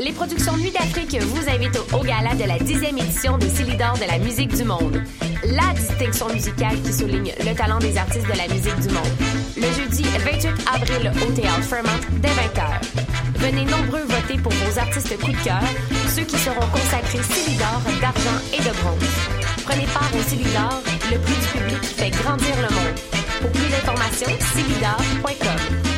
Les productions Nuit d'Afrique vous invitent au gala de la dixième édition des Célidors de la musique du monde. La distinction musicale qui souligne le talent des artistes de la musique du monde. Le jeudi 28 avril au Théâtre Fairmont dès 20h. Venez nombreux voter pour vos artistes coup de cœur, ceux qui seront consacrés Célidor d'argent et de bronze. Prenez part au Célidor, le prix du public qui fait grandir le monde. Pour plus d'informations, célidor.com.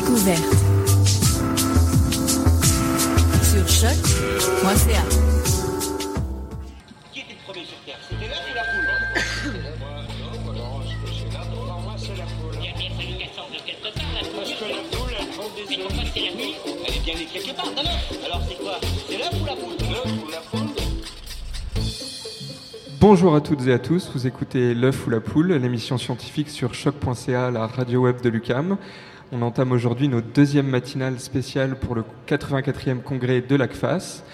Découverte. Sur choc.ca. Qui était le premier sur Terre? C'était l'œuf ou la poule Il a bien fallu qu'elle sorte de quelque part, la poule. Parce que la poule, elle prend des œufs. Mais pourquoi c'est la poule Elle est bien née quelque part, d'un œuf. Alors c'est quoi? C'est l'œuf ou la poule L'œuf ou la poule Bonjour à toutes et à tous, vous écoutez L'œuf ou la poule, l'émission scientifique sur choc.ca, la radio web de l'UCAM. On entame aujourd'hui notre deuxième matinale spéciale pour le 84e congrès de l'ACFAS.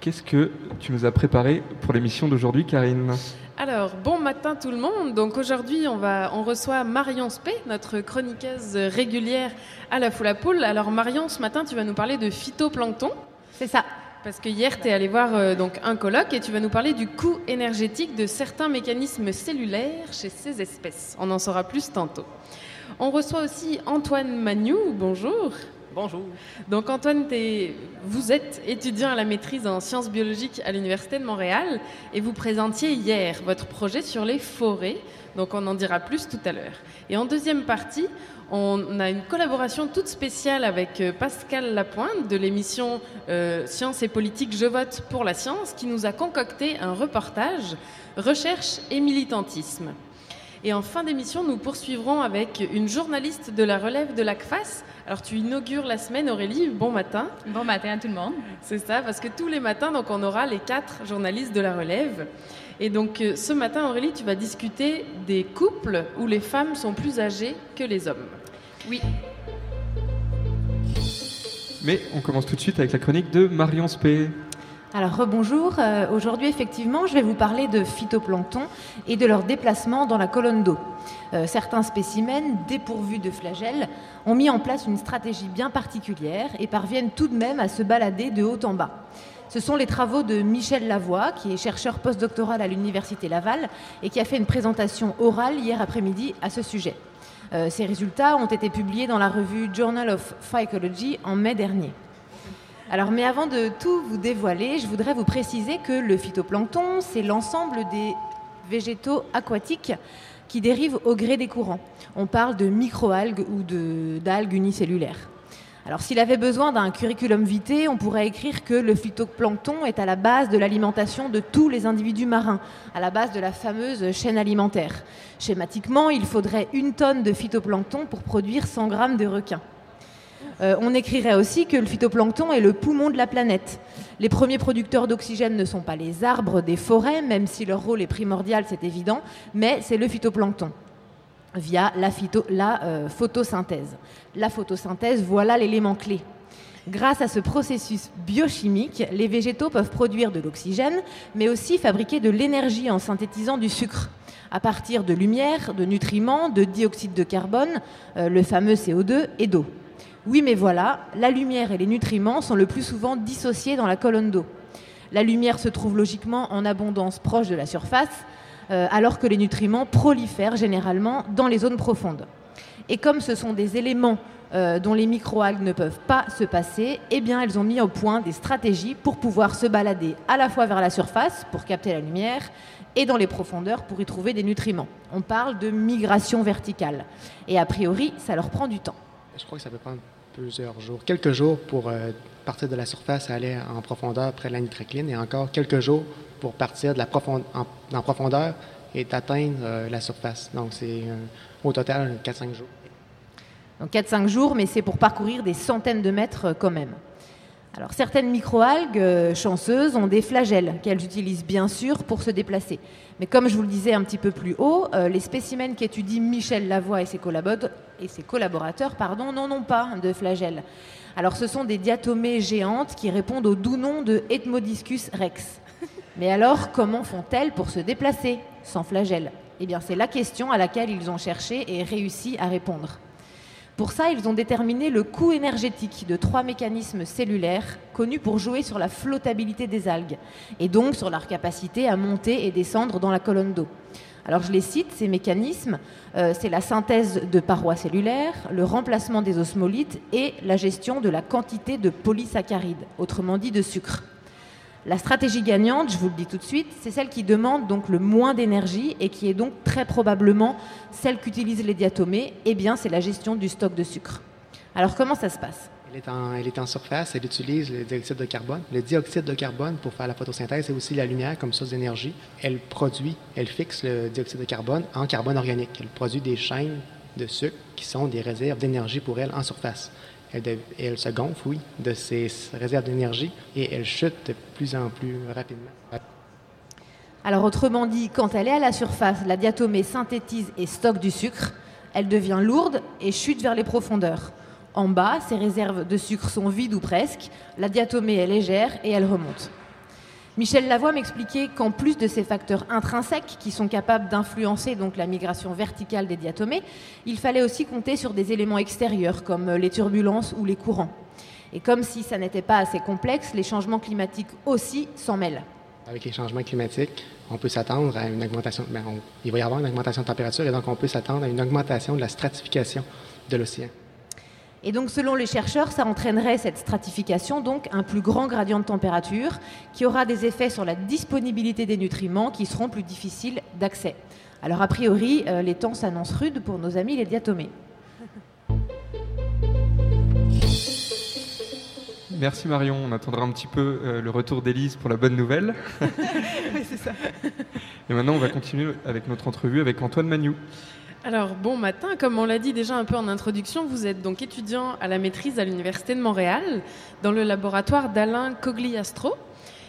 Qu'est-ce que tu nous as préparé pour l'émission d'aujourd'hui, Karine? Alors, bon matin tout le monde. Donc aujourd'hui, on, va, on reçoit Marion Spé, notre chroniqueuse régulière à la foule à poule. Alors Marion, ce matin, tu vas nous parler de phytoplancton. C'est ça. Parce que hier, tu es allé voir euh, donc un colloque et tu vas nous parler du coût énergétique de certains mécanismes cellulaires chez ces espèces. On en saura plus tantôt. On reçoit aussi Antoine Magnou. Bonjour. Bonjour. Donc Antoine, vous êtes étudiant à la maîtrise en sciences biologiques à l'Université de Montréal et vous présentiez hier votre projet sur les forêts. Donc on en dira plus tout à l'heure. Et en deuxième partie, on a une collaboration toute spéciale avec euh, Pascal Lapointe de l'émission euh, Science et politique Je vote pour la science qui nous a concocté un reportage Recherche et militantisme. Et en fin d'émission, nous poursuivrons avec une journaliste de la relève de l'ACFAS. Alors tu inaugures la semaine, Aurélie, bon matin. Bon matin à tout le monde. C'est ça, parce que tous les matins, donc, on aura les quatre journalistes de la relève. Et donc euh, ce matin, Aurélie, tu vas discuter des couples où les femmes sont plus âgées que les hommes. Oui. Mais on commence tout de suite avec la chronique de Marion Spé. Alors rebonjour. Euh, Aujourd'hui, effectivement, je vais vous parler de phytoplancton et de leur déplacement dans la colonne d'eau. Euh, certains spécimens, dépourvus de flagelles, ont mis en place une stratégie bien particulière et parviennent tout de même à se balader de haut en bas. Ce sont les travaux de Michel Lavoie, qui est chercheur postdoctoral à l'Université Laval et qui a fait une présentation orale hier après-midi à ce sujet. Euh, ces résultats ont été publiés dans la revue Journal of Phycology en mai dernier. Alors, mais avant de tout vous dévoiler, je voudrais vous préciser que le phytoplancton, c'est l'ensemble des végétaux aquatiques qui dérivent au gré des courants. On parle de microalgues ou d'algues unicellulaires. Alors, s'il avait besoin d'un curriculum vitae, on pourrait écrire que le phytoplancton est à la base de l'alimentation de tous les individus marins, à la base de la fameuse chaîne alimentaire. Schématiquement, il faudrait une tonne de phytoplancton pour produire 100 grammes de requins. Euh, on écrirait aussi que le phytoplancton est le poumon de la planète. Les premiers producteurs d'oxygène ne sont pas les arbres des forêts, même si leur rôle est primordial, c'est évident, mais c'est le phytoplancton via la, euh, photosynthèse. La photosynthèse, voilà l'élément clé. Grâce à ce processus biochimique, les végétaux peuvent produire de l'oxygène, mais aussi fabriquer de l'énergie en synthétisant du sucre à partir de lumière, de nutriments, de dioxyde de carbone, euh, le fameux CO2 et d'eau. Oui, mais voilà, la lumière et les nutriments sont le plus souvent dissociés dans la colonne d'eau. La lumière se trouve logiquement en abondance proche de la surface, euh, alors que les nutriments prolifèrent généralement dans les zones profondes. Et comme ce sont des éléments euh, dont les microalgues ne peuvent pas se passer, eh bien elles ont mis au point des stratégies pour pouvoir se balader à la fois vers la surface pour capter la lumière et dans les profondeurs pour y trouver des nutriments. On parle de migration verticale. Et a priori, ça leur prend du temps. Je crois que ça peut prendre plusieurs jours, quelques jours pour euh, partir de la surface aller en profondeur près de la nitrocline, et encore quelques jours pour partir de la en, profondeur et atteindre euh, la surface. Donc, c'est au total 4-5 jours. Donc 4-5 jours, mais c'est pour parcourir des centaines de mètres quand même. Alors certaines microalgues euh, chanceuses ont des flagelles qu'elles utilisent bien sûr pour se déplacer. Mais comme je vous le disais un petit peu plus haut, euh, les spécimens qu'étudie Michel Lavoie et ses, collaborateurs n'en ont pas de flagelles. Alors ce sont des diatomées géantes qui répondent au doux nom de Ethmodiscus rex. Mais alors comment font-elles pour se déplacer sans flagelles? Eh bien c'est la question à laquelle ils ont cherché et réussi à répondre. Pour ça, ils ont déterminé le coût énergétique de trois mécanismes cellulaires connus pour jouer sur la flottabilité des algues et donc sur leur capacité à monter et descendre dans la colonne d'eau. Alors je les cite, ces mécanismes, euh, c'est la synthèse de parois cellulaires, le remplacement des osmolytes et la gestion de la quantité de polysaccharides, autrement dit de sucre. La stratégie gagnante, je vous le dis tout de suite, c'est celle qui demande donc le moins d'énergie et qui est donc très probablement celle qu'utilisent les diatomées. Eh bien, c'est la gestion du stock de sucre. Alors, comment ça se passe? Elle est, en, surface, elle utilise le dioxyde de carbone. Le dioxyde de carbone pour faire la photosynthèse et aussi la lumière comme source d'énergie. Elle produit, elle fixe le dioxyde de carbone en carbone organique. Elle produit des chaînes de sucre qui sont des réserves d'énergie pour elle en surface elle, se gonfle, oui, de ses réserves d'énergie et elle chute de plus en plus rapidement. Alors autrement dit, quand elle est à la surface, la diatomée synthétise et stocke du sucre, elle devient lourde et chute vers les profondeurs. En bas, ses réserves de sucre sont vides ou presque, la diatomée est légère et elle remonte. Michel Lavoie m'expliquait qu'en plus de ces facteurs intrinsèques qui sont capables d'influencer la migration verticale des diatomées, il fallait aussi compter sur des éléments extérieurs comme les turbulences ou les courants. Et comme si ça n'était pas assez complexe, les changements climatiques aussi s'en mêlent. Avec les changements climatiques, on peut s'attendre à une augmentation, ben, il va y avoir une augmentation de température et donc on peut s'attendre à une augmentation de la stratification de l'océan. Et donc, selon les chercheurs, ça entraînerait cette stratification, donc un plus grand gradient de température, qui aura des effets sur la disponibilité des nutriments qui seront plus difficiles d'accès. Alors, a priori, euh, les temps s'annoncent rudes pour nos amis les diatomées. Merci Marion. On attendra un petit peu euh, le retour d'Élise pour la bonne nouvelle. oui, c'est ça. Et maintenant, on va continuer avec notre entrevue avec Antoine Magnou. Alors, bon matin, comme on l'a dit déjà un peu en introduction, vous êtes donc étudiant à la maîtrise à l'Université de Montréal, dans le laboratoire d'Alain Cogliastro,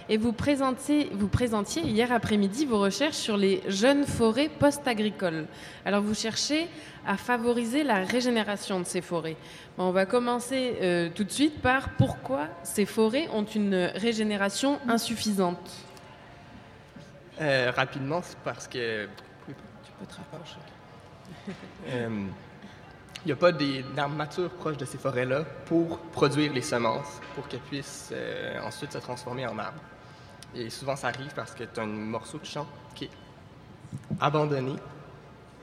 et vous, présentiez, vous présentiez hier après-midi vos recherches sur les jeunes forêts post-agricoles. Alors, vous cherchez à favoriser la régénération de ces forêts. on va commencer euh, tout de suite par pourquoi ces forêts ont une régénération insuffisante? Euh, rapidement, c'est parce que... Tu peux te rapprocher. Il euh, n'y a pas d'arbres matures proches de ces forêts-là pour produire les semences, pour qu'elles puissent euh, ensuite se transformer en arbres. Et souvent, ça arrive parce que tu as un morceau de champ qui est abandonné,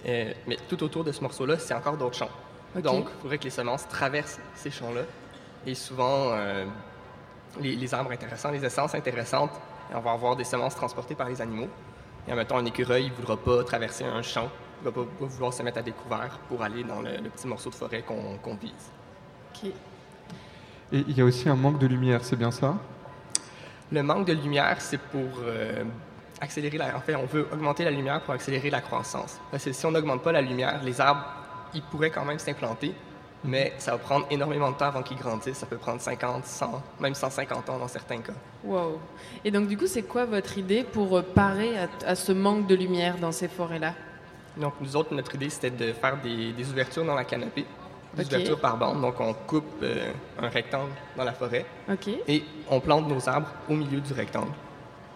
euh, mais tout autour de ce morceau-là, c'est encore d'autres champs. Donc, il faudrait que les semences traversent ces champs-là. Et souvent, les, les, arbres intéressants, les essences intéressantes, on va avoir des semences transportées par les animaux. Et en mettant un écureuil, il ne voudra pas traverser un champ ne va pas, vouloir se mettre à découvert pour aller dans le, petit morceau de forêt qu'on vise. OK. Et il y a aussi un manque de lumière, c'est bien ça? Le manque de lumière, c'est pour euh, accélérer la... En fait, on veut augmenter la lumière pour accélérer la croissance. Parce que si on n'augmente pas la lumière, les arbres, ils pourraient quand même s'implanter, mais ça va prendre énormément de temps avant qu'ils grandissent. Ça peut prendre 50, 100, même 150 ans dans certains cas. Wow. Et donc, du coup, c'est quoi votre idée pour parer à, à ce manque de lumière dans ces forêts-là? Donc, nous autres, notre idée, c'était de faire des, ouvertures dans la canopée, des ouvertures par bande. Donc, on coupe euh, un rectangle dans la forêt et on plante nos arbres au milieu du rectangle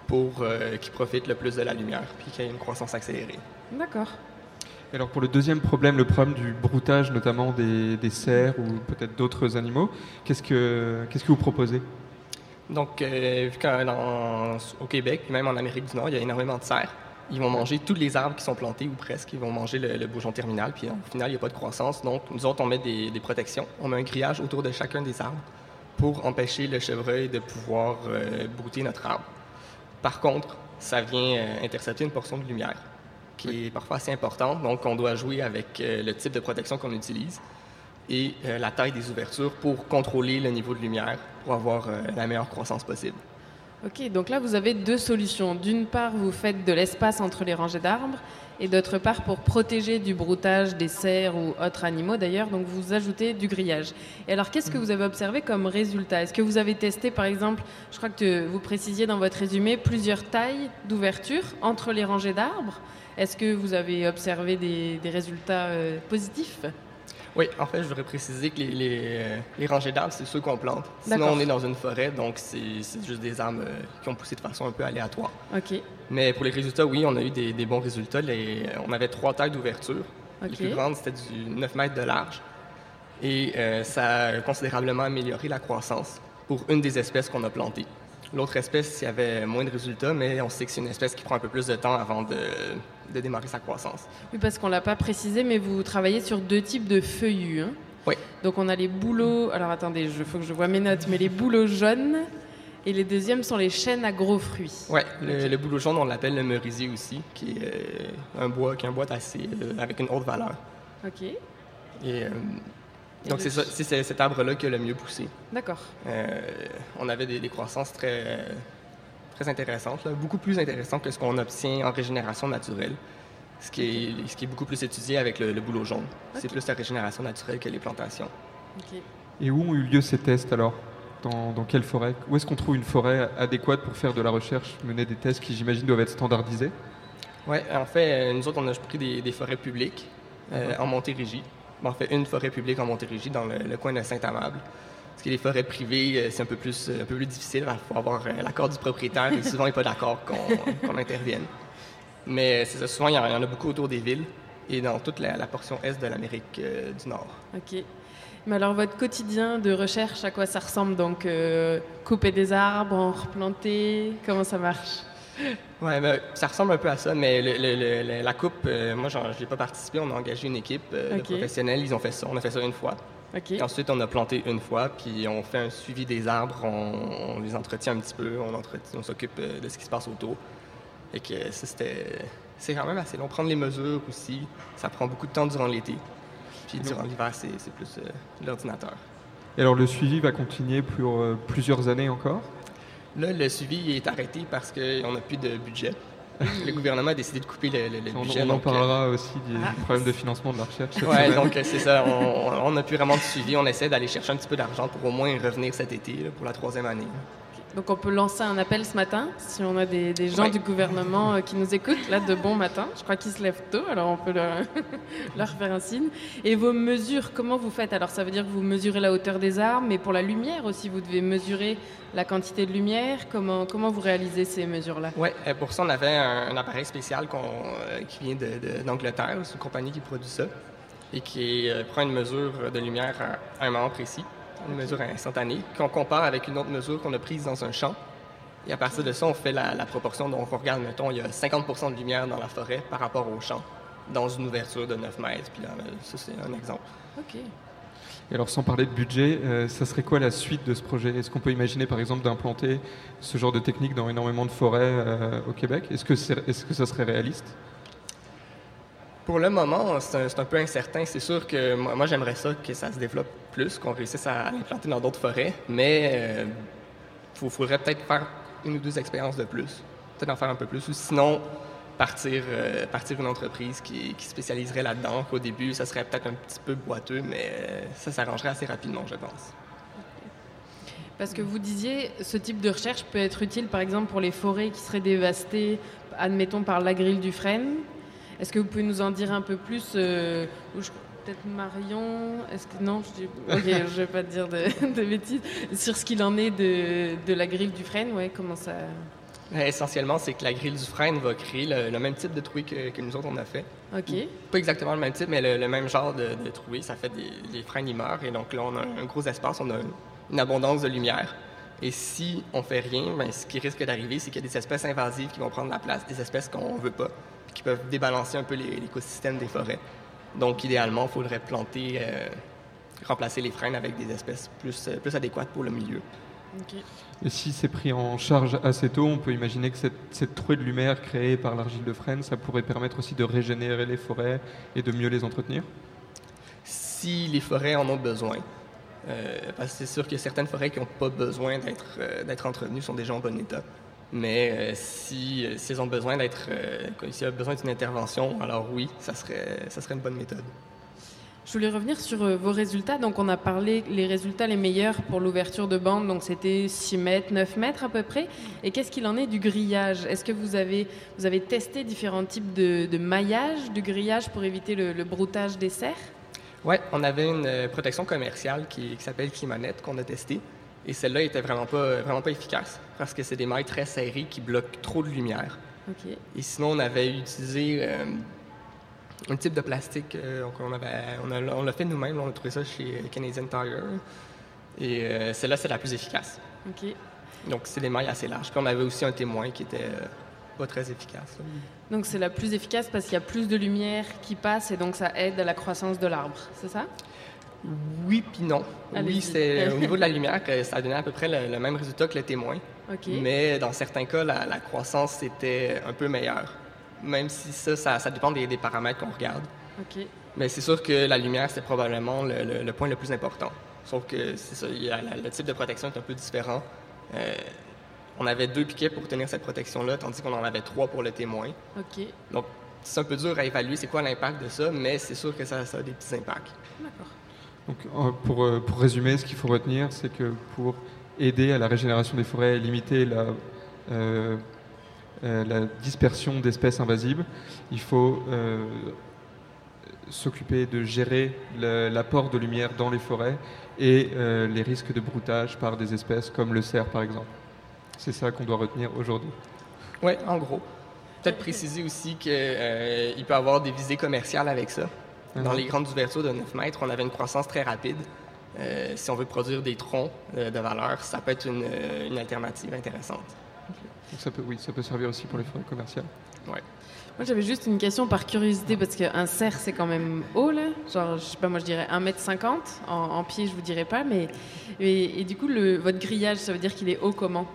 pour euh, qu'ils profitent le plus de la lumière puis qu'il y ait une croissance accélérée. D'accord. Alors pour le deuxième problème, le problème du broutage notamment des, cerfs ou peut-être d'autres animaux, qu'est-ce que, qu'est-ce que vous proposez? Donc, euh, vu qu'au Québec, puis même en Amérique du Nord, il y a énormément de cerfs, ils vont manger tous les arbres qui sont plantés ou presque. Ils vont manger le, bourgeon terminal. Puis au final, il n'y a pas de croissance. Donc, nous autres, on met des, protections. On met un grillage autour de chacun des arbres pour empêcher le chevreuil de pouvoir euh, brouter notre arbre. Par contre, ça vient euh, intercepter une portion de lumière qui est parfois assez importante. Donc, on doit jouer avec euh, le type de protection qu'on utilise. et la taille des ouvertures pour contrôler le niveau de lumière pour avoir la meilleure croissance possible. Ok, donc là vous avez deux solutions. D'une part, vous faites de l'espace entre les rangées d'arbres, et d'autre part, pour protéger du broutage des cerfs ou autres animaux d'ailleurs, donc vous ajoutez du grillage. Et alors, qu'est-ce que vous avez observé comme résultat? Est-ce que vous avez testé, par exemple, je crois que vous précisiez dans votre résumé, plusieurs tailles d'ouverture entre les rangées d'arbres? Est-ce que vous avez observé des, résultats euh, positifs? Oui, en fait, je voudrais préciser que les, les, euh, les rangées d'arbres, c'est ceux qu'on plante. Sinon, on est dans une forêt, donc c'est juste des arbres euh, qui ont poussé de façon un peu aléatoire. Ok, Mais pour les résultats, oui, on a eu des, des bons résultats. Les- on avait trois tailles d'ouverture. Ok. Les plus grandes, c'était du 9 mètres de large. Et euh, ça a considérablement amélioré la croissance pour une des espèces qu'on a plantées. L'autre espèce, il y avait moins de résultats, mais on sait que c'est une espèce qui prend un peu plus de temps avant de, de démarrer sa croissance. oui, parce qu'on l'a pas précisé, mais vous travaillez sur deux types de feuillus. hein. Oui. Donc on a les bouleaux, alors attendez, il faut que je vois mes notes, mais les bouleaux jaunes, et les deuxièmes sont les chênes à gros fruits. Ouais, le, le bouleau jaune, on l'appelle le merisier aussi, qui est euh, un bois, qui est un bois tassé euh, avec une haute valeur. Ok, Et, euh, Et donc c'est cet arbre-là qui a le mieux poussé. d'accord. On avait des, des croissances très, très intéressantes, là, beaucoup plus intéressantes que ce qu'on obtient en régénération naturelle, ce qui est, ce qui est beaucoup plus étudié avec le, le bouleau jaune. C'est plus la régénération naturelle que les plantations. Et où ont eu lieu ces tests alors? Dans, dans quelle forêt? Où est-ce qu'on trouve une forêt adéquate pour faire de la recherche, mener des tests qui j'imagine doivent être standardisés? Ouais, en fait, euh, nous autres, on a pris des, des forêts publiques euh, en Montérégie. Bon, on fait une forêt publique en Montérégie dans le, le coin de Saint-Amable. Parce que les forêts privées, euh, c'est un peu plus, euh, un peu plus difficile. Il faut avoir euh, l'accord du propriétaire et souvent, il n'est pas d'accord qu'on intervienne. Mais c'est ça, souvent, il y, en, a beaucoup autour des villes et dans toute la, la portion est de l'Amérique euh, du Nord. Ok. Mais alors, votre quotidien de recherche, à quoi ça ressemble? Donc, euh, couper des arbres, en replanter, comment ça marche? Ouais, ben, ça ressemble un peu à ça, mais le- le- le- le- la coupe, euh, moi, je n'ai pas participé. On a engagé une équipe euh, de Ok. professionnels. Ils ont fait ça. On a fait ça une fois. Ensuite, on a planté une fois, puis on fait un suivi des arbres, on, on les entretient un petit peu, on, s'occupe euh, de ce qui se passe autour. Et que ça, c'était. C'est quand même assez long. Prendre les mesures aussi, ça prend beaucoup de temps durant l'été. Puis durant l'hiver, c'est c'est plus euh, l'ordinateur. Et alors le suivi va continuer pour euh, plusieurs années encore? Là, le suivi est arrêté parce qu'on n'a plus de budget. Le gouvernement a décidé de couper le, le- le On, budget. on en euh, parlera aussi du Ah. problème de financement de la recherche. Ouais, donc euh, c'est ça. On n'a plus vraiment de suivi. On essaie d'aller chercher un petit peu d'argent pour au moins revenir cet été là, pour la troisième année. Donc, on peut lancer un appel ce matin, si on a des, des gens Ouais. du gouvernement euh, qui nous écoutent, là, de bon matin. Je crois qu'ils se lèvent tôt, alors on peut leur, leur faire un signe. Et vos mesures, comment vous faites? Alors, ça veut dire que vous mesurez la hauteur des arbres, mais pour la lumière aussi, vous devez mesurer la quantité de lumière. Comment, comment vous réalisez ces mesures-là? Ouais, euh, pour ça, on avait un, un appareil spécial euh, qui vient d'Angleterre. C'est une compagnie qui produit ça et qui euh, prend une mesure de lumière à, à un moment précis, une mesure instantanée, qu'on compare avec une autre mesure qu'on a prise dans un champ. Et à partir de ça, on fait la, la proportion. Donc, on regarde, mettons, il y a 50 de lumière dans la forêt par rapport au champ, dans une ouverture de 9 mètres. Puis là, ça, c'est un exemple. Ok. Et alors sans parler de budget, euh, ça serait quoi la suite de ce projet? Est-ce qu'on peut imaginer par exemple d'implanter ce genre de technique dans énormément de forêts euh, au Québec? Est-ce que, c'est- est-ce que ça serait réaliste? Pour le moment, c'est un, peu incertain. C'est sûr que moi, j'aimerais ça que ça se développe plus, qu'on réussisse à l'implanter dans d'autres forêts, mais il faudrait peut-être faire une ou deux expériences de plus, peut-être en faire un peu plus, ou sinon partir, euh, partir une entreprise qui, qui spécialiserait là-dedans. Qu'au début, ça serait peut-être un petit peu boiteux, mais euh, ça s'arrangerait assez rapidement, je pense. Parce que vous disiez, ce type de recherche peut être utile, par exemple, pour les forêts qui seraient dévastées, admettons, par la grille du frêne. Est-ce que vous pouvez nous en dire un peu plus euh, Peut-être Marion Est-ce que non je je vais pas te dire de, de bêtises sur ce qu'il en est de, de la grille du frêne. Ouais, comment ça Essentiellement, c'est que la grille du frein va créer le, le même type de trouée que, que nous autres on a fait. Ok. Pas exactement le même type, mais le, le même genre de, de trouée. Ça fait des les freins meurent et donc là on a un gros espace, on a une abondance de lumière. Et si on fait rien, ben, ce qui risque d'arriver, c'est qu'il y a des espèces invasives qui vont prendre la place, des espèces qu'on veut pas, qui peuvent débalancer un peu l'écosystème des forêts. Donc idéalement, il faudrait planter, euh, remplacer les freins avec des espèces plus, euh, plus adéquates pour le milieu. Et si c'est pris en charge assez tôt, on peut imaginer que cette, cette trouée de lumière créée par l'argile de frêne, ça pourrait permettre aussi de régénérer les forêts et de mieux les entretenir? Si les forêts en ont besoin. Euh, parce que c'est sûr que certaines forêts qui n'ont pas besoin d'être euh, d'être entretenues sont déjà en bon état. Mais euh, si, euh, si elles ont besoin d'être, euh, s'il y a besoin d'une intervention, alors oui, ça serait, ça serait une bonne méthode. Je voulais revenir sur vos résultats. Donc, on a parlé les résultats les meilleurs pour l'ouverture de bande. Donc, c'était 6 mètres, 9 mètres à peu près. Et qu'est-ce qu'il en est du grillage? Est-ce que vous avez, vous avez testé différents types de, de maillage du grillage pour éviter le, le broutage des serres? Oui, on avait une protection commerciale qui, qui s'appelle Climanet qu'on a testée. Et celle-là était vraiment pas, vraiment pas efficace parce que c'est des mailles très serrées qui bloquent trop de lumière. Ok. Et sinon, on avait utilisé euh, un type de plastique euh, qu'on avait, on, a- on l'a fait nous-mêmes, on a trouvé ça chez Canadian Tire. Et euh, celle-là, c'est la plus efficace. Ok. Donc, c'est des mailles assez larges. Puis on avait aussi un témoin qui était euh, pas très efficace. Donc, c'est la plus efficace parce qu'il y a plus de lumière qui passe et donc ça aide à la croissance de l'arbre. C'est ça? Oui, puis non. Oui, c'est au niveau de la lumière que ça a donné à peu près le, le même résultat que le témoin. Mais dans certains cas, la, la croissance était un peu meilleure. Même si ça, ça, ça dépend des, des paramètres qu'on regarde. Mais c'est sûr que la lumière, c'est probablement le, le- le point le plus important. Sauf que ça, a la- le type de protection est un peu différent. Euh, on avait deux piquets pour tenir cette protection-là, tandis qu'on en avait trois pour le témoin. Donc, c'est un peu dur à évaluer c'est quoi l'impact de ça, mais c'est sûr que ça, ça a des petits impacts. D'accord. Euh, pour, résumer, ce qu'il faut retenir, c'est que pour aider à la régénération des forêts et limiter la, euh, euh, la dispersion d'espèces invasives, il faut s'occuper de gérer l'apport de lumière dans les forêts et les risques de broutage par des espèces comme le cerf, par exemple. C'est ça qu'on doit retenir aujourd'hui. Oui, en gros. Peut-être préciser aussi qu'il peut y avoir des visées commerciales avec ça. Dans Mhm. les grandes ouvertures de 9 mètres, on avait une croissance très rapide. Euh, si on veut produire des troncs euh, de valeur, ça peut être une, euh, une alternative intéressante. Donc ça peut, oui, ça peut servir aussi pour les forêts commerciales. Ouais. Moi, j'avais juste une question par curiosité, parce qu'un cerf, c'est quand même haut, là. Genre, je sais pas, moi, je dirais 1m50. En, en pied, je vous dirais pas, mais. Et, et du coup, le, votre grillage, ça veut dire qu'il est haut comment?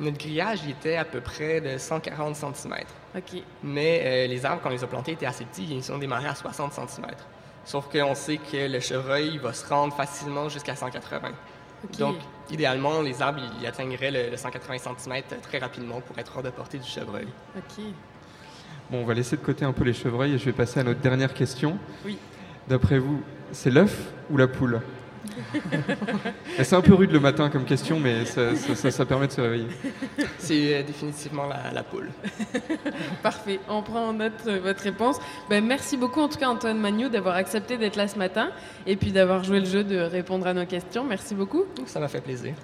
Notre grillage il était à peu près de 140 cm. Ok. Mais euh, les arbres, quand on les a plantés, étaient assez petits. Ils sont démarrés à 60 cm. Sauf qu'on sait que le chevreuil il va se rendre facilement jusqu'à 180. Ok. Donc, idéalement, les arbres ils atteigneraient le, le 180 cm très rapidement pour être hors de portée du chevreuil. Ok. Bon, on va laisser de côté un peu les chevreuils et je vais passer à notre dernière question. Oui. D'après vous, c'est l'œuf ou la poule? C'est un peu rude le matin comme question, mais ça, ça- ça- ça permet de se réveiller. C'est euh, définitivement la, la poule. Parfait. On prend en note euh, votre réponse. Ben, merci beaucoup, en tout cas, Antoine Magnou, d'avoir accepté d'être là ce matin et puis d'avoir joué le jeu de répondre à nos questions. Merci beaucoup. Ça m'a fait plaisir.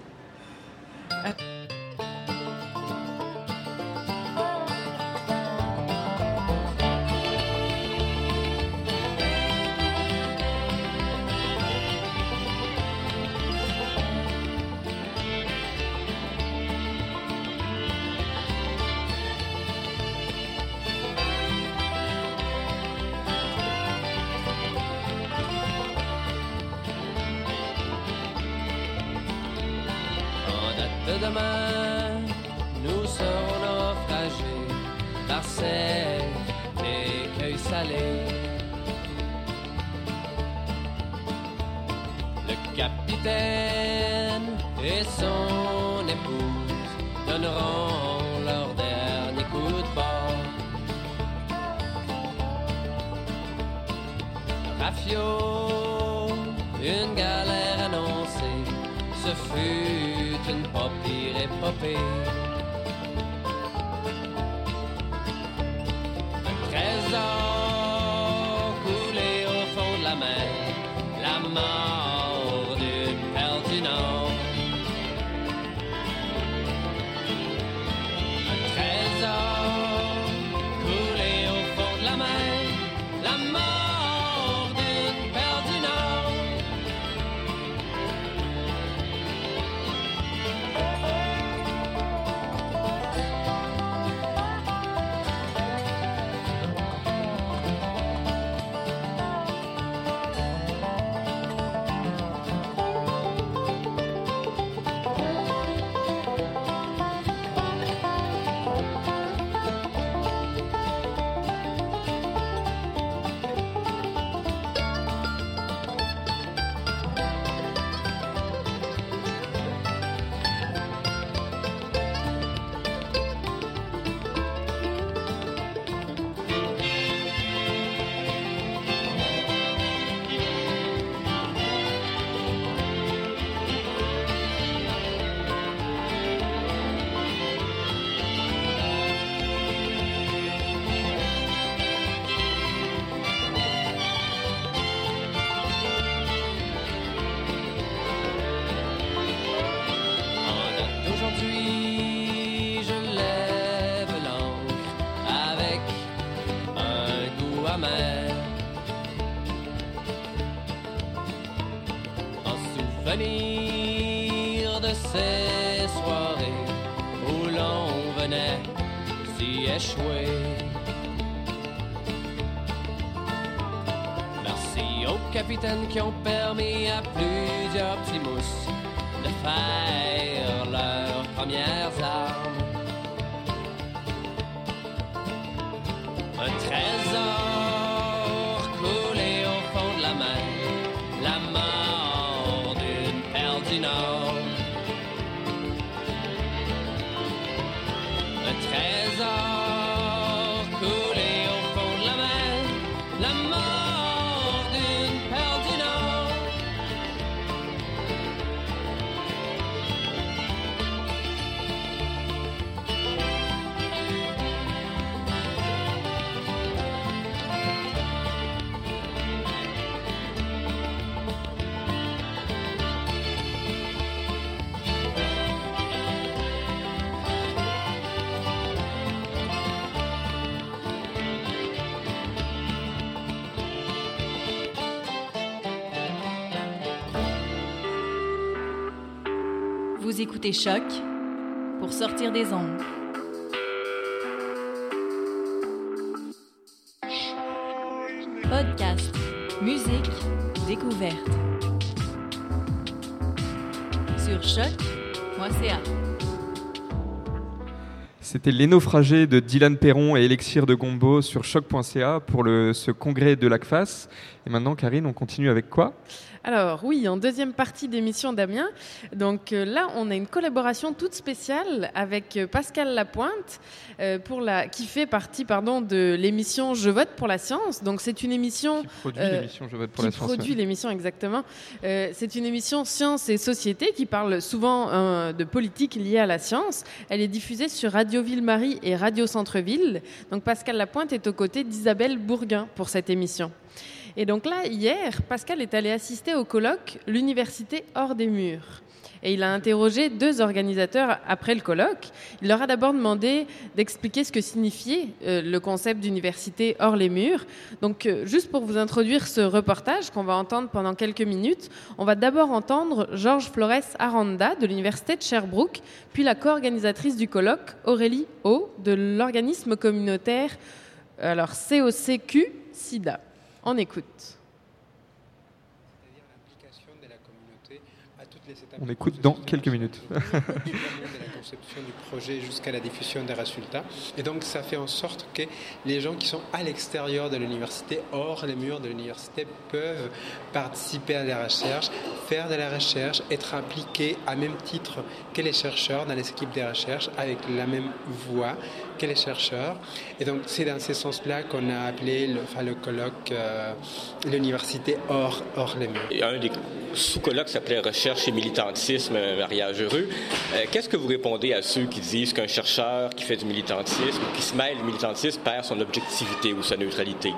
Mer, la mort souvenir de ces soirées où l'on venait s'y échouer. Merci aux capitaines qui ont permis à plusieurs petits mousses de faire leurs premières armes. Un trésor Choc pour sortir des ondes. Podcast, musique, découverte. Sur. C'était Les Naufragés de Dylan Perron et Elixir de Gombo sur choc.ca pour ce congrès de l'ACFAS. Et maintenant, Karine, on continue avec quoi? Alors oui, en deuxième partie d'émission Damien. Donc euh, là, on a une collaboration toute spéciale avec euh, Pascal Lapointe, euh, pour la, qui fait partie pardon, de l'émission Je vote pour la science. Donc c'est une émission... Produit euh, l'émission Je vote pour qui la science. produit l'émission exactement. Euh, c'est une émission science et société qui parle souvent euh, de politique liée à la science. Elle est diffusée sur Radio Ville-Marie et Radio Centre-Ville. Donc Pascal Lapointe est aux côtés d'Isabelle Bourguin pour cette émission. Et donc là, hier, Pascal est allé assister au colloque L'université hors des murs. Et il a interrogé deux organisateurs après le colloque. Il leur a d'abord demandé d'expliquer ce que signifiait euh, le concept d'université hors les murs. Donc, euh, juste pour vous introduire ce reportage qu'on va entendre pendant quelques minutes, on va d'abord entendre Georges Flores Aranda de l'université de Sherbrooke, puis la co-organisatrice du colloque, Aurélie O, de l'organisme communautaire alors COCQ SIDA. On écoute. On écoute dans quelques minutes. de la conception du projet jusqu'à la diffusion des résultats. Et donc ça fait en sorte que les gens qui sont à l'extérieur de l'université, hors les murs de l'université, peuvent participer à la recherche, faire de la recherche, être impliqués à même titre que les chercheurs dans les équipes de recherche, avec la même voix que les chercheurs. Et donc c'est dans ce sens-là qu'on a appelé le, enfin, colloque euh, l'université hors, hors les murs. Un des sous-colloques s'appelait Recherche et militantisme, mariage heureux. Euh, Qu'est-ce que vous répondez à ceux qui disent qu'un chercheur qui fait du militantisme, qui se mêle du militantisme, perd son objectivité ou sa neutralité?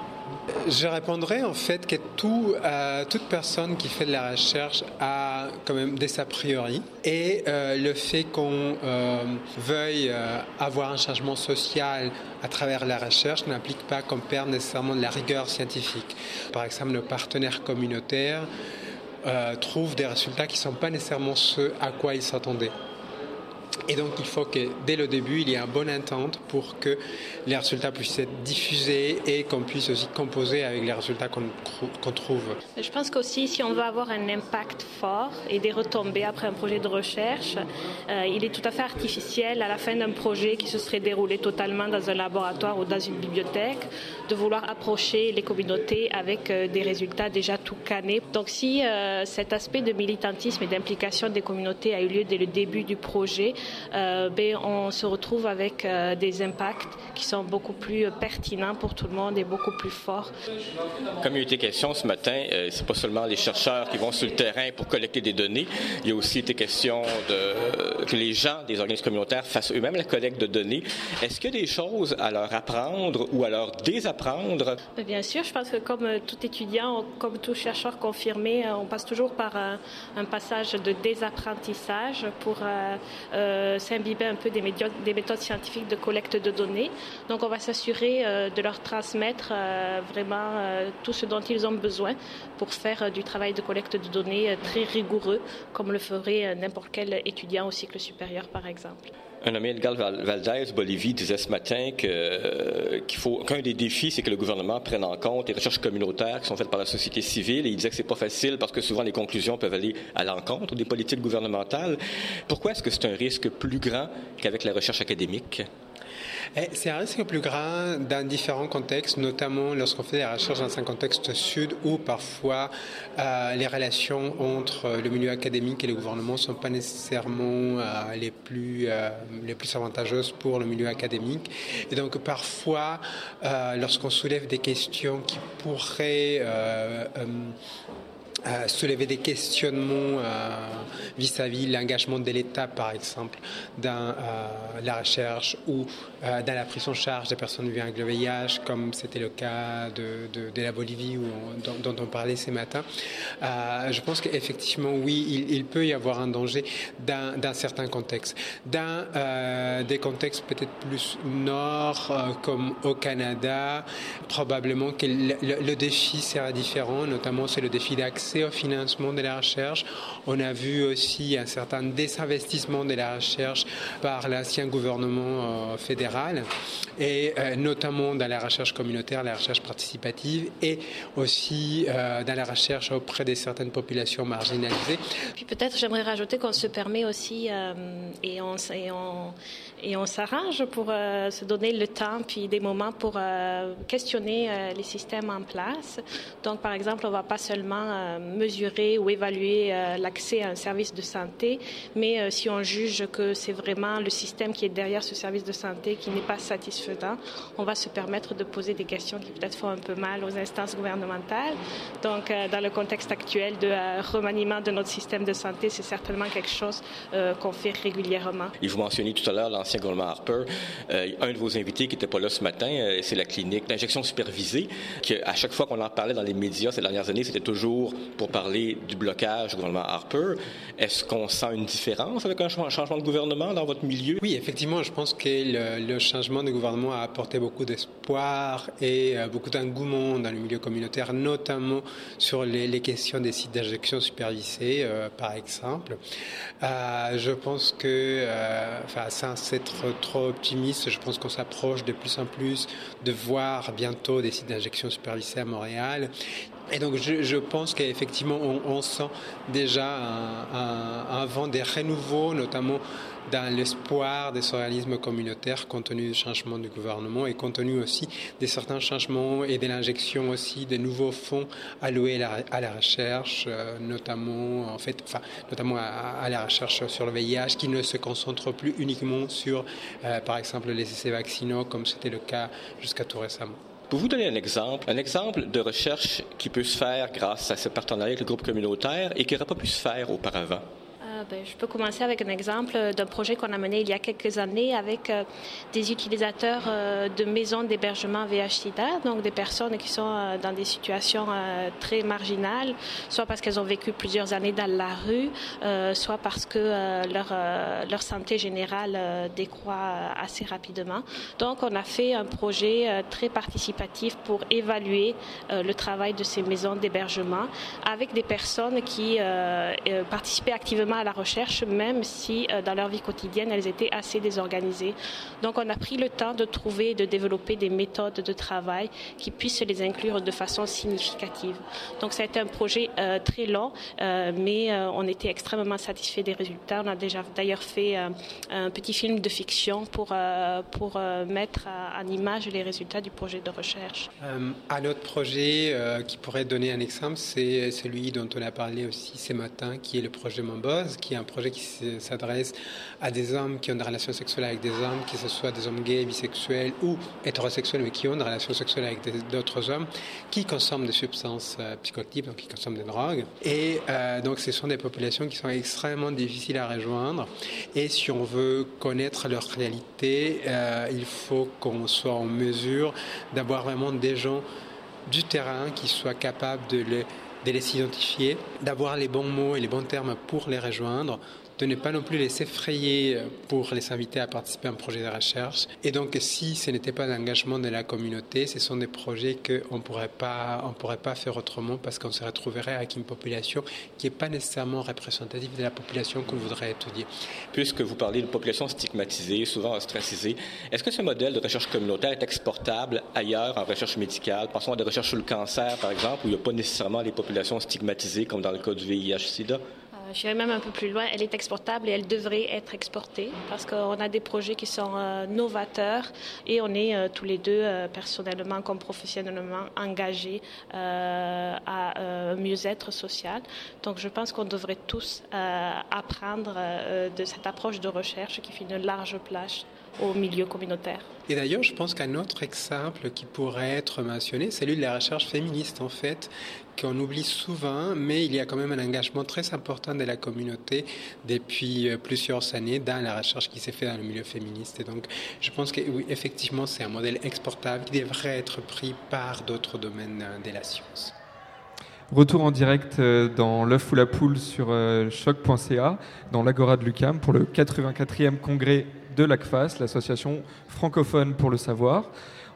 Je répondrai en fait que euh, toute personne qui fait de la recherche a quand même des a priori et euh, le fait qu'on euh, veuille avoir un changement social à travers la recherche n'implique pas qu'on perde nécessairement de la rigueur scientifique. Par exemple, nos partenaires communautaires trouvent des résultats qui ne sont pas nécessairement ceux à quoi ils s'attendaient. Et donc il faut que dès le début, il y ait une bonne entente pour que les résultats puissent être diffusés et qu'on puisse aussi composer avec les résultats qu'on qu'on trouve. Je pense qu'aussi, si on veut avoir un impact fort et des retombées après un projet de recherche, euh, il est tout à fait artificiel à la fin d'un projet qui se serait déroulé totalement dans un laboratoire ou dans une bibliothèque de vouloir approcher les communautés avec euh, des résultats déjà tout canés. Donc si euh, cet aspect de militantisme et d'implication des communautés a eu lieu dès le début du projet, euh, ben, on se retrouve avec euh, des impacts qui sont beaucoup plus euh, pertinents pour tout le monde et beaucoup plus forts. Comme il a été question ce matin, euh, c'est pas seulement les chercheurs qui vont sur le terrain pour collecter des données. Il y a aussi été question de, que les gens des organismes communautaires fassent eux-mêmes la collecte de données. Est-ce qu'il y a des choses à leur apprendre ou à leur désapprendre? Ben, Bien sûr, je pense que comme euh, tout étudiant, comme tout chercheur confirmé, euh, on passe toujours par un, un passage de désapprentissage pour euh, euh, euh, s'imbiber un peu des, médias- des méthodes scientifiques de collecte de données. Donc, on va s'assurer euh, de leur transmettre euh, vraiment euh, tout ce dont ils ont besoin pour faire euh, du travail de collecte de données euh, très rigoureux, comme le ferait euh, n'importe quel étudiant au cycle supérieur, par exemple. Un nommé Edgar Val- Valdez, Bolivie, disait ce matin euh, qu'il faut, qu'un des défis, c'est que le gouvernement prenne en compte les recherches communautaires qui sont faites par la société civile. Et il disait que c'est pas facile parce que souvent les conclusions peuvent aller à l'encontre des politiques gouvernementales. Pourquoi est-ce que c'est un risque plus grand qu'avec la recherche académique? Eh, C'est un risque plus grand dans différents contextes, notamment lorsqu'on fait des recherches dans un contexte sud où parfois euh, les relations entre le milieu académique et le gouvernement ne sont pas nécessairement euh, les, plus, euh, les plus avantageuses pour le milieu académique. Et donc parfois, lorsqu'on soulève des questions qui pourraient... euh, soulever des questionnements euh, vis-à-vis l'engagement de l'État, par exemple, dans euh, la recherche ou dans la prise en charge des personnes vivant avec le VIH, comme c'était le cas de, la Bolivie dont, on parlait ce matin. Je pense qu'effectivement, oui, il, peut y avoir un danger dans, dans certains contextes. Dans des contextes peut-être plus nord, comme au Canada, probablement que le défi sera différent, notamment c'est le défi d'accès au financement de la recherche. On a vu aussi un certain désinvestissement de la recherche par l'ancien gouvernement euh, fédéral, et euh, notamment dans la recherche communautaire, la recherche participative, et aussi euh, dans la recherche auprès de certaines populations marginalisées. Puis peut-être j'aimerais rajouter qu'on se permet aussi et on, s'arrange pour se donner le temps puis des moments pour questionner les systèmes en place. Donc par exemple, on ne va pas seulement mesurer ou évaluer euh, l'accès à un service de santé, mais euh, si on juge que c'est vraiment le système qui est derrière ce service de santé qui n'est pas satisfaisant, on va se permettre de poser des questions qui peut-être font un peu mal aux instances gouvernementales. Donc euh, dans le contexte actuel de remaniement de notre système de santé, c'est certainement quelque chose qu'on fait régulièrement. Et vous mentionniez tout à l'heure l'ancien gouvernement Harper. Un de vos invités qui n'était pas là ce matin, c'est la clinique d'injection supervisée, qui à chaque fois qu'on en parlait dans les médias ces dernières années, c'était toujours pour parler du blocage du gouvernement Harper. Est-ce qu'on sent une différence avec un ch- changement de gouvernement dans votre milieu? Oui, effectivement, je pense que le, changement de gouvernement a apporté beaucoup d'espoir et euh, beaucoup d'engouement dans le milieu communautaire, notamment sur les, questions des sites d'injection supervisés, euh, par exemple. Euh, je pense que, enfin, sans être trop optimiste, je pense qu'on s'approche de plus en plus de voir bientôt des sites d'injection supervisés à Montréal. Et donc, je, je pense qu'effectivement, on, on sent déjà un, un- un vent des renouveaux, notamment dans l'espoir des surréalismes communautaires compte tenu du changement du gouvernement et compte tenu aussi de certains changements et de l'injection aussi de nouveaux fonds alloués à la, à la recherche, euh, notamment en fait, enfin, notamment à, à la recherche sur le VIH, qui ne se concentre plus uniquement sur, euh, par exemple, les essais vaccinaux comme c'était le cas jusqu'à tout récemment. Pouvez-vous donner un exemple, un exemple de recherche qui peut se faire grâce à ce partenariat avec le groupe communautaire et qui n'aurait pas pu se faire auparavant? Je peux commencer avec un exemple d'un projet qu'on a mené il y a quelques années avec euh, des utilisateurs euh, de maisons d'hébergement VIH-Sida, donc des personnes qui sont euh, dans des situations très marginales, soit parce qu'elles ont vécu plusieurs années dans la rue, soit parce que leur, leur santé générale décroît assez rapidement. Donc, on a fait un projet très participatif pour évaluer le travail de ces maisons d'hébergement avec des personnes qui participaient activement à la recherche, même si euh, dans leur vie quotidienne, elles étaient assez désorganisées. Donc, on a pris le temps de trouver et de développer des méthodes de travail qui puissent les inclure de façon significative. Donc, ça a été un projet euh, très long, euh, mais on était extrêmement satisfait des résultats. On a déjà d'ailleurs fait un petit film de fiction pour, pour mettre en image les résultats du projet de recherche. Un autre projet qui pourrait donner un exemple, c'est celui dont on a parlé aussi ce matin, qui est le projet Qui est un projet qui s'adresse à des hommes qui ont des relations sexuelles avec des hommes, que ce soit des hommes gays, bisexuels ou hétérosexuels, mais qui ont des relations sexuelles avec d'autres hommes, qui consomment des substances euh, donc qui consomment des drogues. Et euh, donc ce sont des populations qui sont extrêmement difficiles à rejoindre. Et si on veut connaître leur réalité, euh, il faut qu'on soit en mesure d'avoir vraiment des gens du terrain qui soient capables de les de les identifier, d'avoir les bons mots et les bons termes pour les rejoindre, de ne pas non plus les effrayer pour les inviter à participer à un projet de recherche. Et donc, si ce n'était pas l'engagement de la communauté, ce sont des projets qu'on ne pourrait pas, on pourrait pas faire autrement parce qu'on se retrouverait avec une population qui n'est pas nécessairement représentative de la population qu'on voudrait étudier. Puisque vous parlez de population stigmatisée, souvent ostracisée, est-ce que ce modèle de recherche communautaire est exportable ailleurs en recherche médicale? Pensons à des recherches sur le cancer, par exemple, où il n'y a pas nécessairement les populations stigmatisées, comme dans le cas du VIH-Sida? Je dirais même un peu plus loin, elle est exportable et elle devrait être exportée parce qu'on a des projets qui sont euh, novateurs et on est euh, tous les deux euh, personnellement comme professionnellement engagés euh, à mieux-être social. Donc je pense qu'on devrait tous apprendre de cette approche de recherche qui fait une large place au milieu communautaire. Et d'ailleurs, je pense qu'un autre exemple qui pourrait être mentionné, c'est celui de la recherche féministe, en fait, qu'on oublie souvent, mais il y a quand même un engagement très important de la communauté depuis euh, plusieurs années dans la recherche qui s'est faite dans le milieu féministe. Et donc, je pense que oui, effectivement, c'est un modèle exportable qui devrait être pris par d'autres domaines euh, de la science. Retour en direct euh, dans l'œuf ou la poule sur choc.ca, dans l'Agora de Lucam, pour le 84e congrès de l'ACFAS, l'association francophone pour le savoir.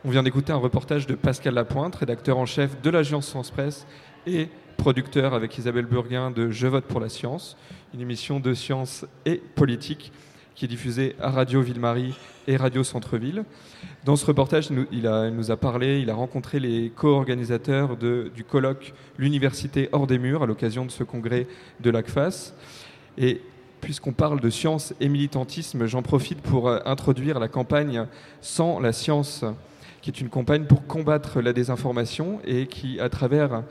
On vient d'écouter un reportage de Pascal Lapointe, rédacteur en chef de l'agence Science Presse et producteur avec Isabelle Burguin de Je vote pour la science, une émission de science et politique qui est diffusée à Radio Ville-Marie et Radio Centre-Ville. Dans ce reportage, il, nous a parlé, il a rencontré les co-organisateurs du colloque L'université hors des murs à l'occasion de ce congrès de l'ACFAS. Et puisqu'on parle de science et militantisme, j'en profite pour euh, introduire la campagne Sans la science, qui est une campagne pour combattre la désinformation et qui, à travers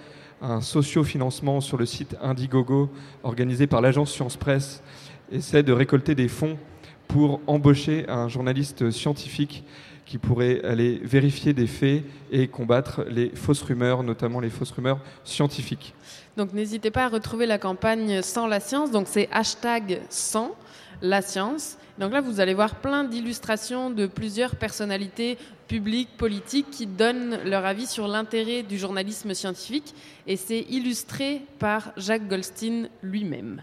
un socio-financement sur le site Indiegogo organisé par l'agence Science Presse, essaie de récolter des fonds pour embaucher un journaliste scientifique qui pourrait aller vérifier des faits et combattre les fausses rumeurs, notamment les fausses rumeurs scientifiques. Donc n'hésitez pas à retrouver la campagne Sans la science. Donc c'est hashtag sans la science. Donc là, vous allez voir plein d'illustrations de plusieurs personnalités publiques, politiques, qui donnent leur avis sur l'intérêt du journalisme scientifique. Et c'est illustré par Jacques Goldstein lui-même.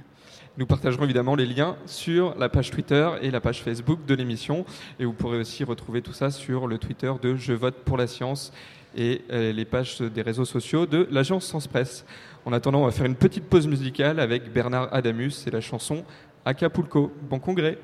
Nous partagerons évidemment les liens sur la page Twitter et la page Facebook de l'émission. Et vous pourrez aussi retrouver tout ça sur le Twitter de Je vote pour la science et euh, les pages des réseaux sociaux de l'agence Sens Presse. En attendant, on va faire une petite pause musicale avec Bernard Adamus et la chanson Acapulco. Bon congrès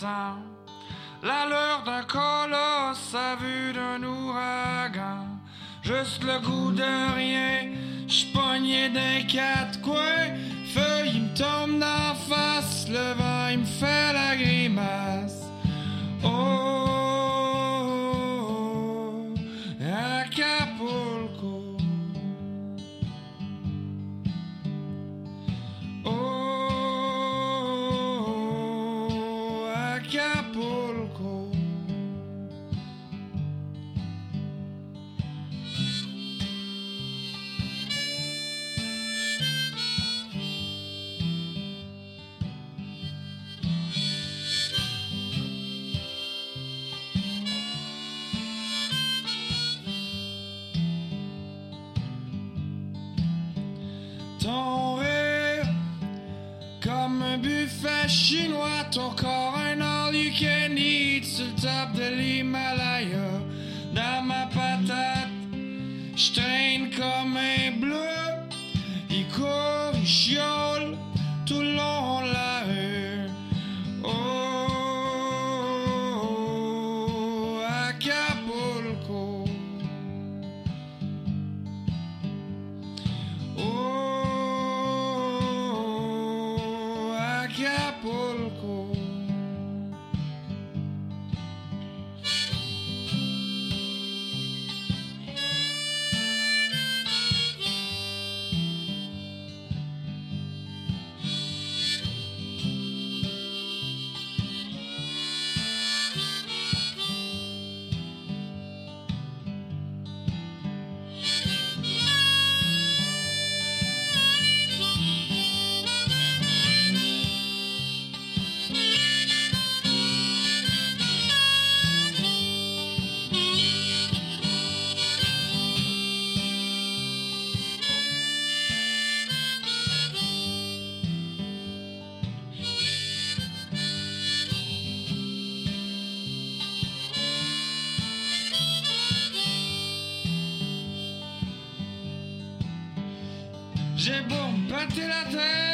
sang. L'allure d'un colosse à vue d'un ouragan. Juste le goût de rien, j'pognais d'un quatre coins. Feuille, il me tombe d'en face, le vent, il me fait la grimace. Beau me péter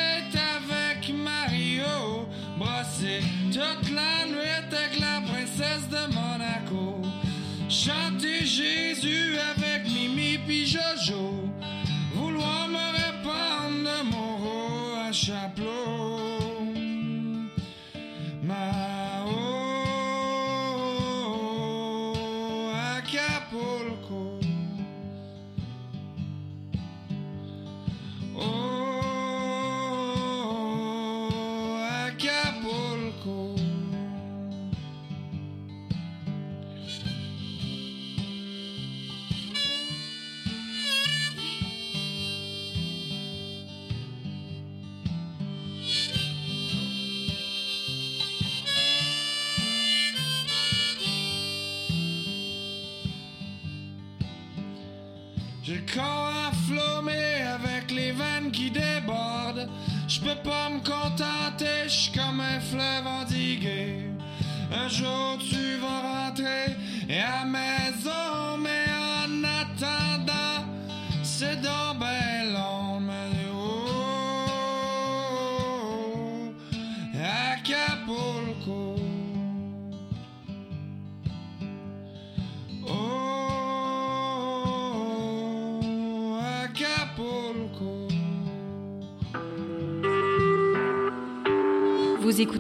contenter, je comme un fleuve endigué. Un jour tu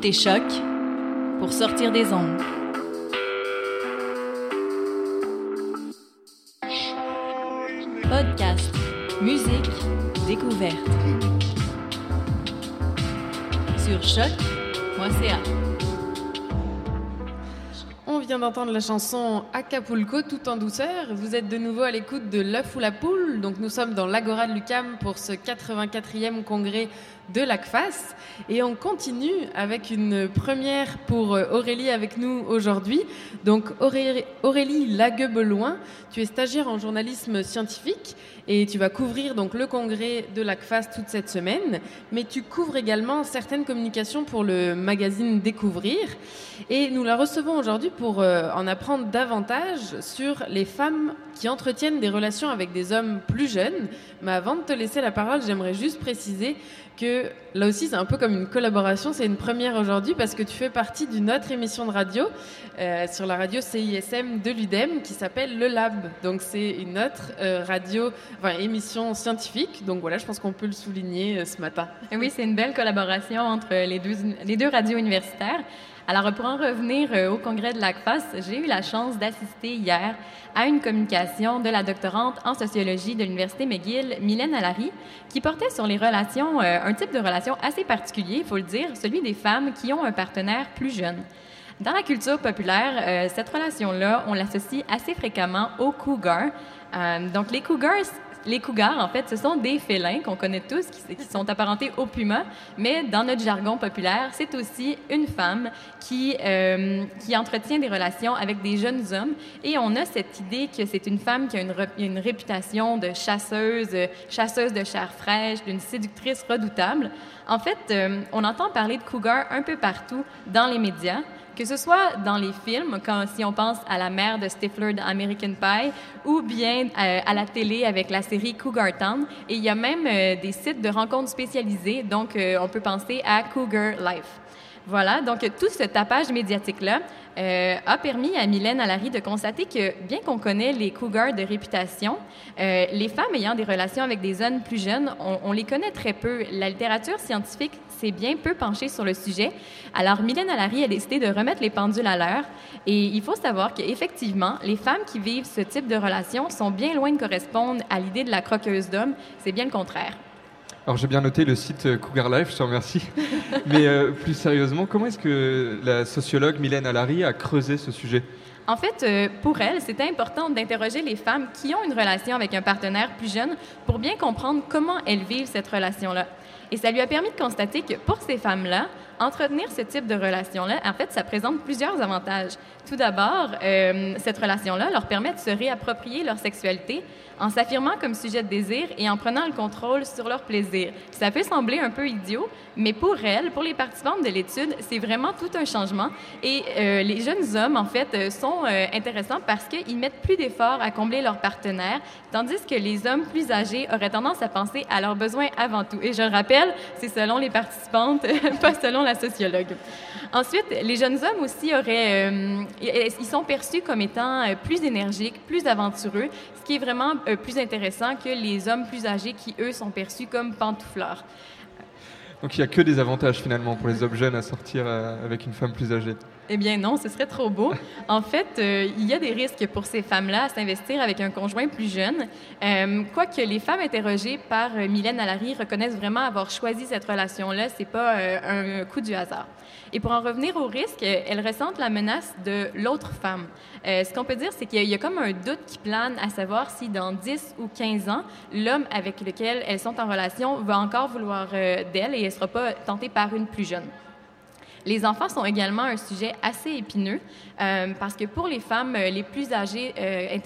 écoutez Choc pour sortir des ondes. Podcast, musique, découverte. Sur choc.ca. On vient d'entendre la chanson Acapulco tout en douceur. Vous êtes de nouveau à l'écoute de L'œuf ou la poule. Donc nous sommes dans l'Agora de Lucam pour ce 84e congrès de l'ACFAS. Et on continue avec une première pour euh, Aurélie avec nous aujourd'hui. Donc Aurélie, Aurélie Laguebeloin, tu es stagiaire en journalisme scientifique et tu vas couvrir donc le congrès de l'ACFAS toute cette semaine. Mais tu couvres également certaines communications pour le magazine Découvrir. Et nous la recevons aujourd'hui pour euh, en apprendre davantage sur les femmes qui entretiennent des relations avec des hommes plus jeunes. Mais avant de te laisser la parole, j'aimerais juste préciser que là aussi c'est un peu comme une collaboration, c'est une première aujourd'hui parce que tu fais partie d'une autre émission de radio euh, sur la radio CISM de l'UDEM qui s'appelle Le Lab. Donc c'est une autre euh, radio, enfin émission scientifique. Donc voilà, je pense qu'on peut le souligner euh, ce matin. Oui, c'est une belle collaboration entre les deux, les deux radios universitaires. Alors, pour en revenir euh, au congrès de l'ACFAS, j'ai eu la chance d'assister hier à une communication de la doctorante en sociologie de l'Université McGill, Mylène Allary, qui portait sur les relations, euh, un type de relation assez particulier, il faut le dire, celui des femmes qui ont un partenaire plus jeune. Dans la culture populaire, euh, cette relation-là, on l'associe assez fréquemment aux cougars. Donc, les cougars, les cougars, en fait, ce sont des félins qu'on connaît tous, qui, sont apparentés au puma, mais dans notre jargon populaire, c'est aussi une femme qui, euh, qui entretient des relations avec des jeunes hommes. Et on a cette idée que c'est une femme qui a une, une réputation de chasseuse, chasseuse de chair fraîche, d'une séductrice redoutable. En fait, euh, on entend parler de cougars un peu partout dans les médias que ce soit dans les films, quand, si on pense à la mère de Stifler d'American Pie, ou bien euh, à la télé avec la série Cougar Town. Et il y a même euh, des sites de rencontres spécialisés, donc euh, on peut penser à Cougar Life. Voilà, donc tout ce tapage médiatique-là a permis à Mylène Allary de constater que, bien qu'on connaît les cougars de réputation, les femmes ayant des relations avec des hommes plus jeunes, on les connaît très peu. La littérature scientifique s'est bien peu penchée sur le sujet. Alors, Mylène Allary a décidé de remettre les pendules à l'heure. Et il faut savoir qu'effectivement, les femmes qui vivent ce type de relation sont bien loin de correspondre à l'idée de la croqueuse d'homme. C'est bien le contraire. Alors j'ai bien noté le site Cougar Life, je te remercie. Mais euh, plus sérieusement, comment est-ce que la sociologue Mylène Allary a creusé ce sujet? En fait, euh, pour elle, c'était important d'interroger les femmes qui ont une relation avec un partenaire plus jeune pour bien comprendre comment elles vivent cette relation-là. Et ça lui a permis de constater que pour ces femmes-là, entretenir ce type de relation-là, en fait, ça présente plusieurs avantages. Tout d'abord, euh, cette relation-là leur permet de se réapproprier leur sexualité en s'affirmant comme sujet de désir et en prenant le contrôle sur leur plaisir. Ça peut sembler un peu idiot, mais pour elles, pour les participantes de l'étude, c'est vraiment tout un changement. Et euh, les jeunes hommes, en fait, euh, sont euh, intéressants parce qu'ils mettent plus d'efforts à combler leurs partenaires, tandis que les hommes plus âgés auraient tendance à penser à leurs besoins avant tout. Et je le rappelle, c'est selon les participantes, pas selon la sociologue. Ensuite, les jeunes hommes aussi auraient, ils sont perçus comme étant plus énergiques, plus aventureux, ce qui est vraiment euh, plus intéressant que les hommes plus âgés qui, eux, sont perçus comme pantoufleurs. Donc il n'y a que des avantages finalement pour les hommes jeunes à sortir euh, avec une femme plus âgée. Eh bien non, ce serait trop beau. En fait, euh, il y a des risques pour ces femmes-là à s'investir avec un conjoint plus jeune. Euh, quoique les femmes interrogées par euh, Mylène Allary reconnaissent vraiment avoir choisi cette relation-là, c'est pas un coup du hasard. Et pour en revenir au risque, elles ressentent la menace de l'autre femme. Ce qu'on peut dire, c'est qu'il y, y a comme un doute qui plane à savoir si dans 10 ou 15 ans, l'homme avec lequel elles sont en relation va encore vouloir d'elle et elle ne sera pas tentée par une plus jeune. Les enfants sont également un sujet assez épineux euh, parce que pour les femmes euh, les plus âgées, euh,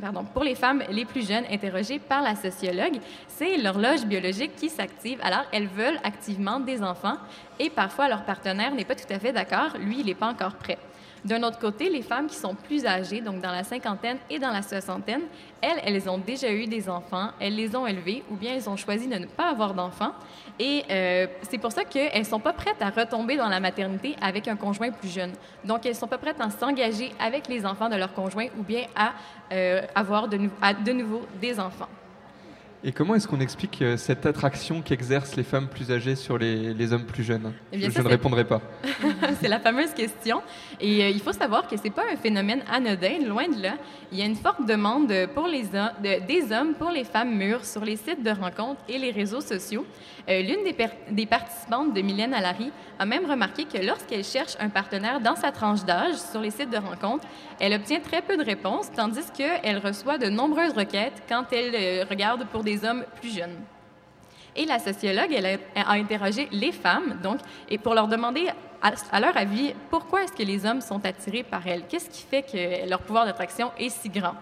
pardon, pour les femmes les plus jeunes interrogées par la sociologue, c'est l'horloge biologique qui s'active. Alors elles veulent activement des enfants et parfois leur partenaire n'est pas tout à fait d'accord. Lui, il n'est pas encore prêt. D'un autre côté, les femmes qui sont plus âgées, donc dans la cinquantaine et dans la soixantaine, elles, elles ont déjà eu des enfants, elles les ont élevés ou bien elles ont choisi de ne pas avoir d'enfants. Et euh, c'est pour ça qu'elles ne sont pas prêtes à retomber dans la maternité avec un conjoint plus jeune. Donc, elles ne sont pas prêtes à s'engager avec les enfants de leur conjoint ou bien à euh, avoir de, nouveau des enfants. Et comment est-ce qu'on explique euh, cette attraction qu'exercent les femmes plus âgées sur les, les hommes plus jeunes? Eh bien, Je, ça, je ne répondrai pas. c'est la fameuse question. Et euh, il faut savoir que c'est pas un phénomène anodin, loin de là. Il y a une forte demande pour les de- des hommes pour les femmes mûres sur les sites de rencontres et les réseaux sociaux. Euh, L'une des, participantes de Mylène Allary a même remarqué que lorsqu'elle cherche un partenaire dans sa tranche d'âge sur les sites de rencontres, elle obtient très peu de réponses, tandis qu'elle reçoit de nombreuses requêtes quand elle euh, regarde pour des hommes plus jeunes. Et la sociologue, elle a, interrogé les femmes, donc, et pour leur demander, à, à leur avis, pourquoi est-ce que les hommes sont attirés par elles? Qu'est-ce qui fait que leur pouvoir d'attraction est si grand?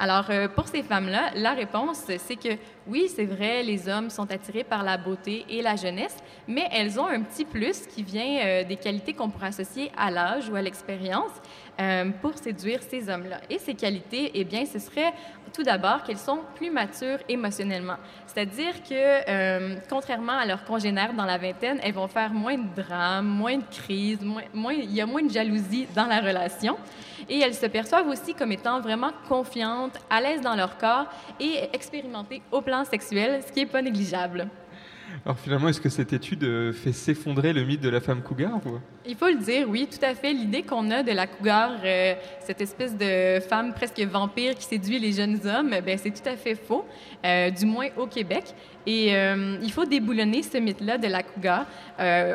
Alors, euh, pour ces femmes-là, la réponse, c'est que oui, c'est vrai, les hommes sont attirés par la beauté et la jeunesse, mais elles ont un petit plus qui vient euh, des qualités qu'on pourrait associer à l'âge ou à l'expérience euh, pour séduire ces hommes-là. Et ces qualités, eh bien, ce serait tout d'abord qu'elles sont plus matures émotionnellement. C'est-à-dire que, euh, contrairement à leurs congénères dans la vingtaine, elles vont faire moins de drames, moins de crises, moins, il y a moins de jalousie dans la relation. Et elles se perçoivent aussi comme étant vraiment confiantes, à l'aise dans leur corps et expérimentées au plan sexuel, ce qui n'est pas négligeable. Alors finalement, est-ce que cette étude euh, fait s'effondrer le mythe de la femme cougar ou- Il faut le dire, oui, tout à fait. L'idée qu'on a de la cougar, euh, cette espèce de femme presque vampire qui séduit les jeunes hommes, ben, c'est tout à fait faux, euh, du moins au Québec. Et il faut déboulonner ce mythe-là de la cougar.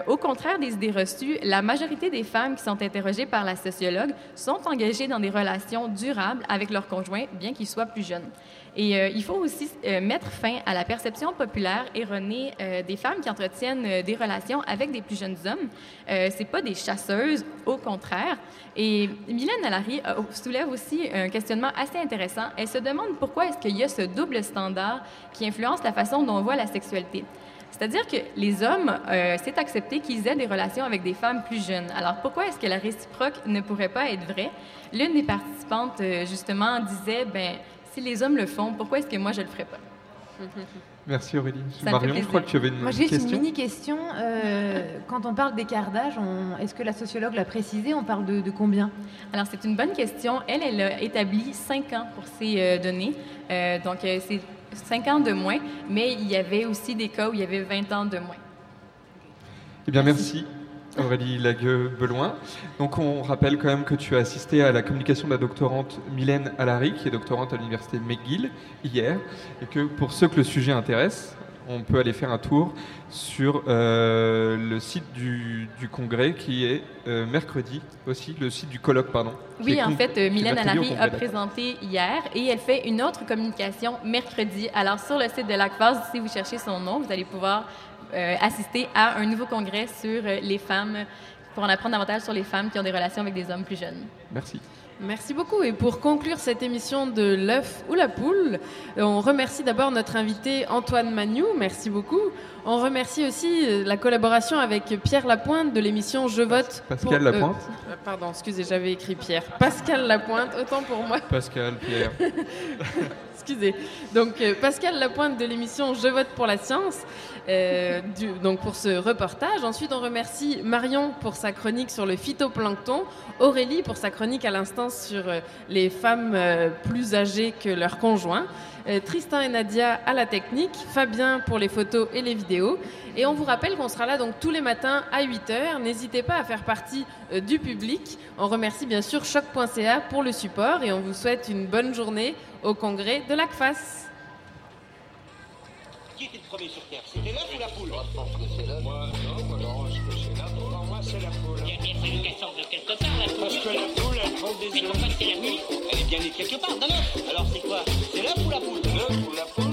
Au contraire des idées reçues, la majorité des femmes qui sont interrogées par la sociologue sont engagées dans des relations durables avec leur conjoint, bien qu'ils soient plus jeunes. Et euh, il faut aussi euh, mettre fin à la perception populaire erronée euh, des femmes qui entretiennent des relations avec des plus jeunes hommes. C'est pas des chasseuses, au contraire. Et Mylène Allary soulève aussi un questionnement assez intéressant. Elle se demande pourquoi est-ce qu'il y a ce double standard qui influence la façon dont on voit la sexualité. C'est-à-dire que les hommes, euh, c'est accepté qu'ils aient des relations avec des femmes plus jeunes. Alors pourquoi est-ce que la réciproque ne pourrait pas être vraie? L'une des participantes, justement, disait, ben, si les hommes le font, pourquoi est-ce que moi je le ferais pas? Merci Aurélie. Ça Marion, je crois que tu avais une Moi, j'ai juste une question. mini question. Euh, quand on parle d'écart d'âge, on- est-ce que la sociologue l'a précisé? On parle de, de combien? Alors, c'est une bonne question. Elle, elle a établi 5 ans pour ces euh, données. Euh, donc, euh, c'est 5 ans de moins, mais il y avait aussi des cas où il y avait 20 ans de moins. Eh bien, merci. Aurélie Lagueux-Beloin. Donc, on rappelle quand même que tu as assisté à la communication de la doctorante Mylène Allary, qui est doctorante à l'université McGill, hier, et que pour ceux que le sujet intéresse, on peut aller faire un tour sur euh, le site du, du congrès, qui est euh, mercredi aussi, le site du colloque, pardon. Oui, en fait, euh, Mylène congrès, a présenté hier et elle fait une autre communication mercredi. Alors, sur le site de l'ACFAS, si vous cherchez son nom, vous allez pouvoir euh, assister à un nouveau congrès sur euh, les femmes, pour en apprendre davantage sur les femmes qui ont des relations avec des hommes plus jeunes. Merci. Merci beaucoup. Et pour conclure cette émission de l'œuf ou la poule, on remercie d'abord notre invité Antoine Magnou. Merci beaucoup. On remercie aussi euh, la collaboration avec Pierre Lapointe de l'émission Je vote. Pascal pour- euh, Lapointe. euh, pardon, excusez, j'avais écrit Pierre. Pascal Lapointe, autant pour moi. Pascal, Pierre. Excusez. Donc euh, Pascal Lapointe de l'émission Je vote pour la science, euh, donc pour ce reportage. Ensuite, on remercie Marion pour sa chronique sur le phytoplancton, Aurélie pour sa chronique à l'instant sur euh, les femmes plus âgées que leurs conjoints, Tristan et Nadia à la technique, Fabien pour les photos et les vidéos. Et on vous rappelle qu'on sera là donc tous les matins à 8h. N'hésitez pas à faire partie euh, du public. On remercie bien sûr choc.ca pour le support et on vous souhaite une bonne journée au congrès de l'ACFAS. Qui était le premier sur Terre? C'était l'œuf ou la poule? Moi, je pense que c'est l'œuf. Moi, non, moi, non, je pense que c'est l'œuf. Pour moi, c'est la poule. Il y a bien fallu qu'elle sorte de quelque part, la poule. Parce que la poule, elle prend des œufs. Mais pourquoi c'est la nuit Elle est bien née quelque part, d'un œuf. Alors c'est quoi? C'est l'œuf ou